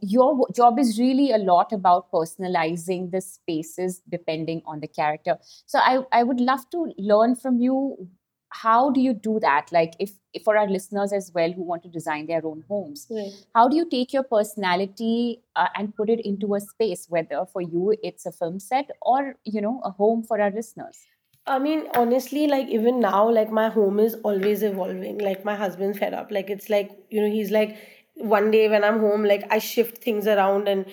your job is really a lot about personalizing the spaces depending on the character so i i would love to learn from you how do you do that like if, if for our listeners as well who want to design their own homes Right. how do you take your personality uh, and put it into a space whether for you it's a film set or you know a home for our listeners I mean, honestly, like even now, like my home is always evolving. Like my husband's fed up. Like it's like, you know, he's like, one day when I'm home, like I shift things around and,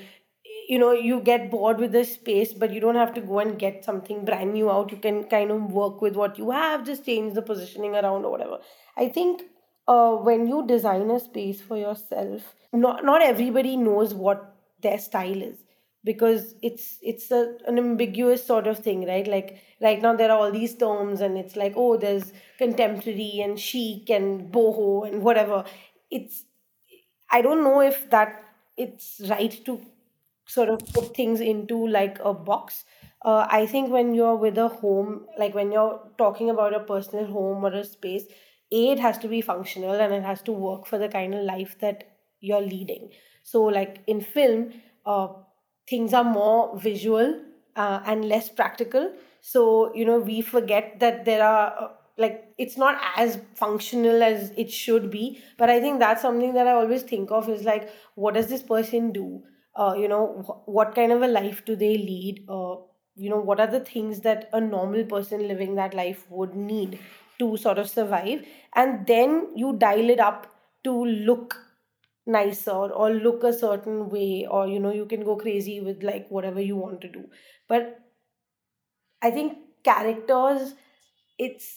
you know, you get bored with the space, but you don't have to go and get something brand new out. You can kind of work with what you have, just change the positioning around or whatever. I think uh, when you design a space for yourself, not, not everybody knows what their style is because it's it's a, an ambiguous sort of thing right like right now there are all these terms and it's like oh there's contemporary and chic and boho and whatever it's i don't know if that it's right to sort of put things into like a box. Uh, i think when you're with a home like when you're talking about a personal home or a space a it has to be functional and it has to work for the kind of life that you're leading. So like in film uh, things are more visual uh, and less practical. So you know we forget that there are uh, like it's not as functional as it should be but i think that's something that i always think of is like what does this person do? Uh, you know wh- what kind of a life do they lead? Uh, you know what are the things that a normal person living that life would need to sort of survive? And then you dial it up to look nicer or look a certain way or you know you can go crazy with like whatever you want to do. But i think characters it's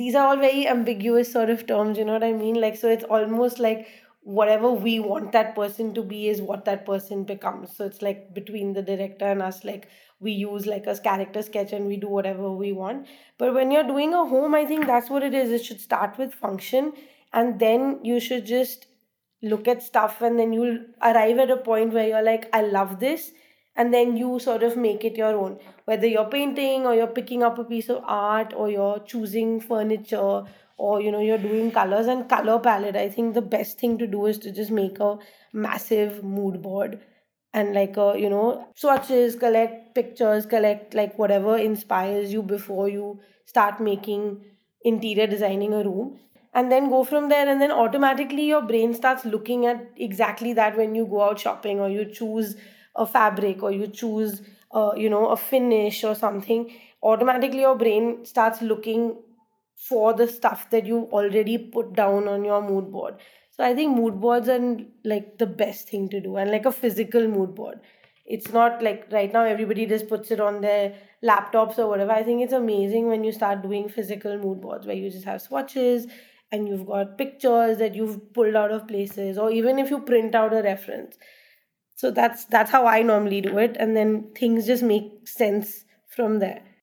these are all very ambiguous sort of terms you know what i mean? Like so it's almost like whatever we want that person to be is what that person becomes. So it's like between the director and us like we use like a character sketch and we do whatever we want. But when you're doing a home i think that's what it is. It should start with function and then you should just look at stuff and then you'll arrive at a point where you're like i love this and then you sort of make it your own. Whether you're painting or you're picking up a piece of art or you're choosing furniture or you know you're doing colors and color palette i think the best thing to do is to just make a massive mood board and like uh, you know swatches collect pictures collect like whatever inspires you before you start making interior designing a room. And then go from there and then automatically your brain starts looking at exactly that when you go out shopping or you choose a fabric or you choose uh, you know a finish or something automatically your brain starts looking for the stuff that you already put down on your mood board. So i think mood boards are like the best thing to do and like a physical mood board. It's not like right now everybody just puts it on their laptops or whatever. I think it's amazing when you start doing physical mood boards where you just have swatches and you've got pictures that you've pulled out of places or even if you print out a reference so that's that's how i normally do it. And then things just make sense from there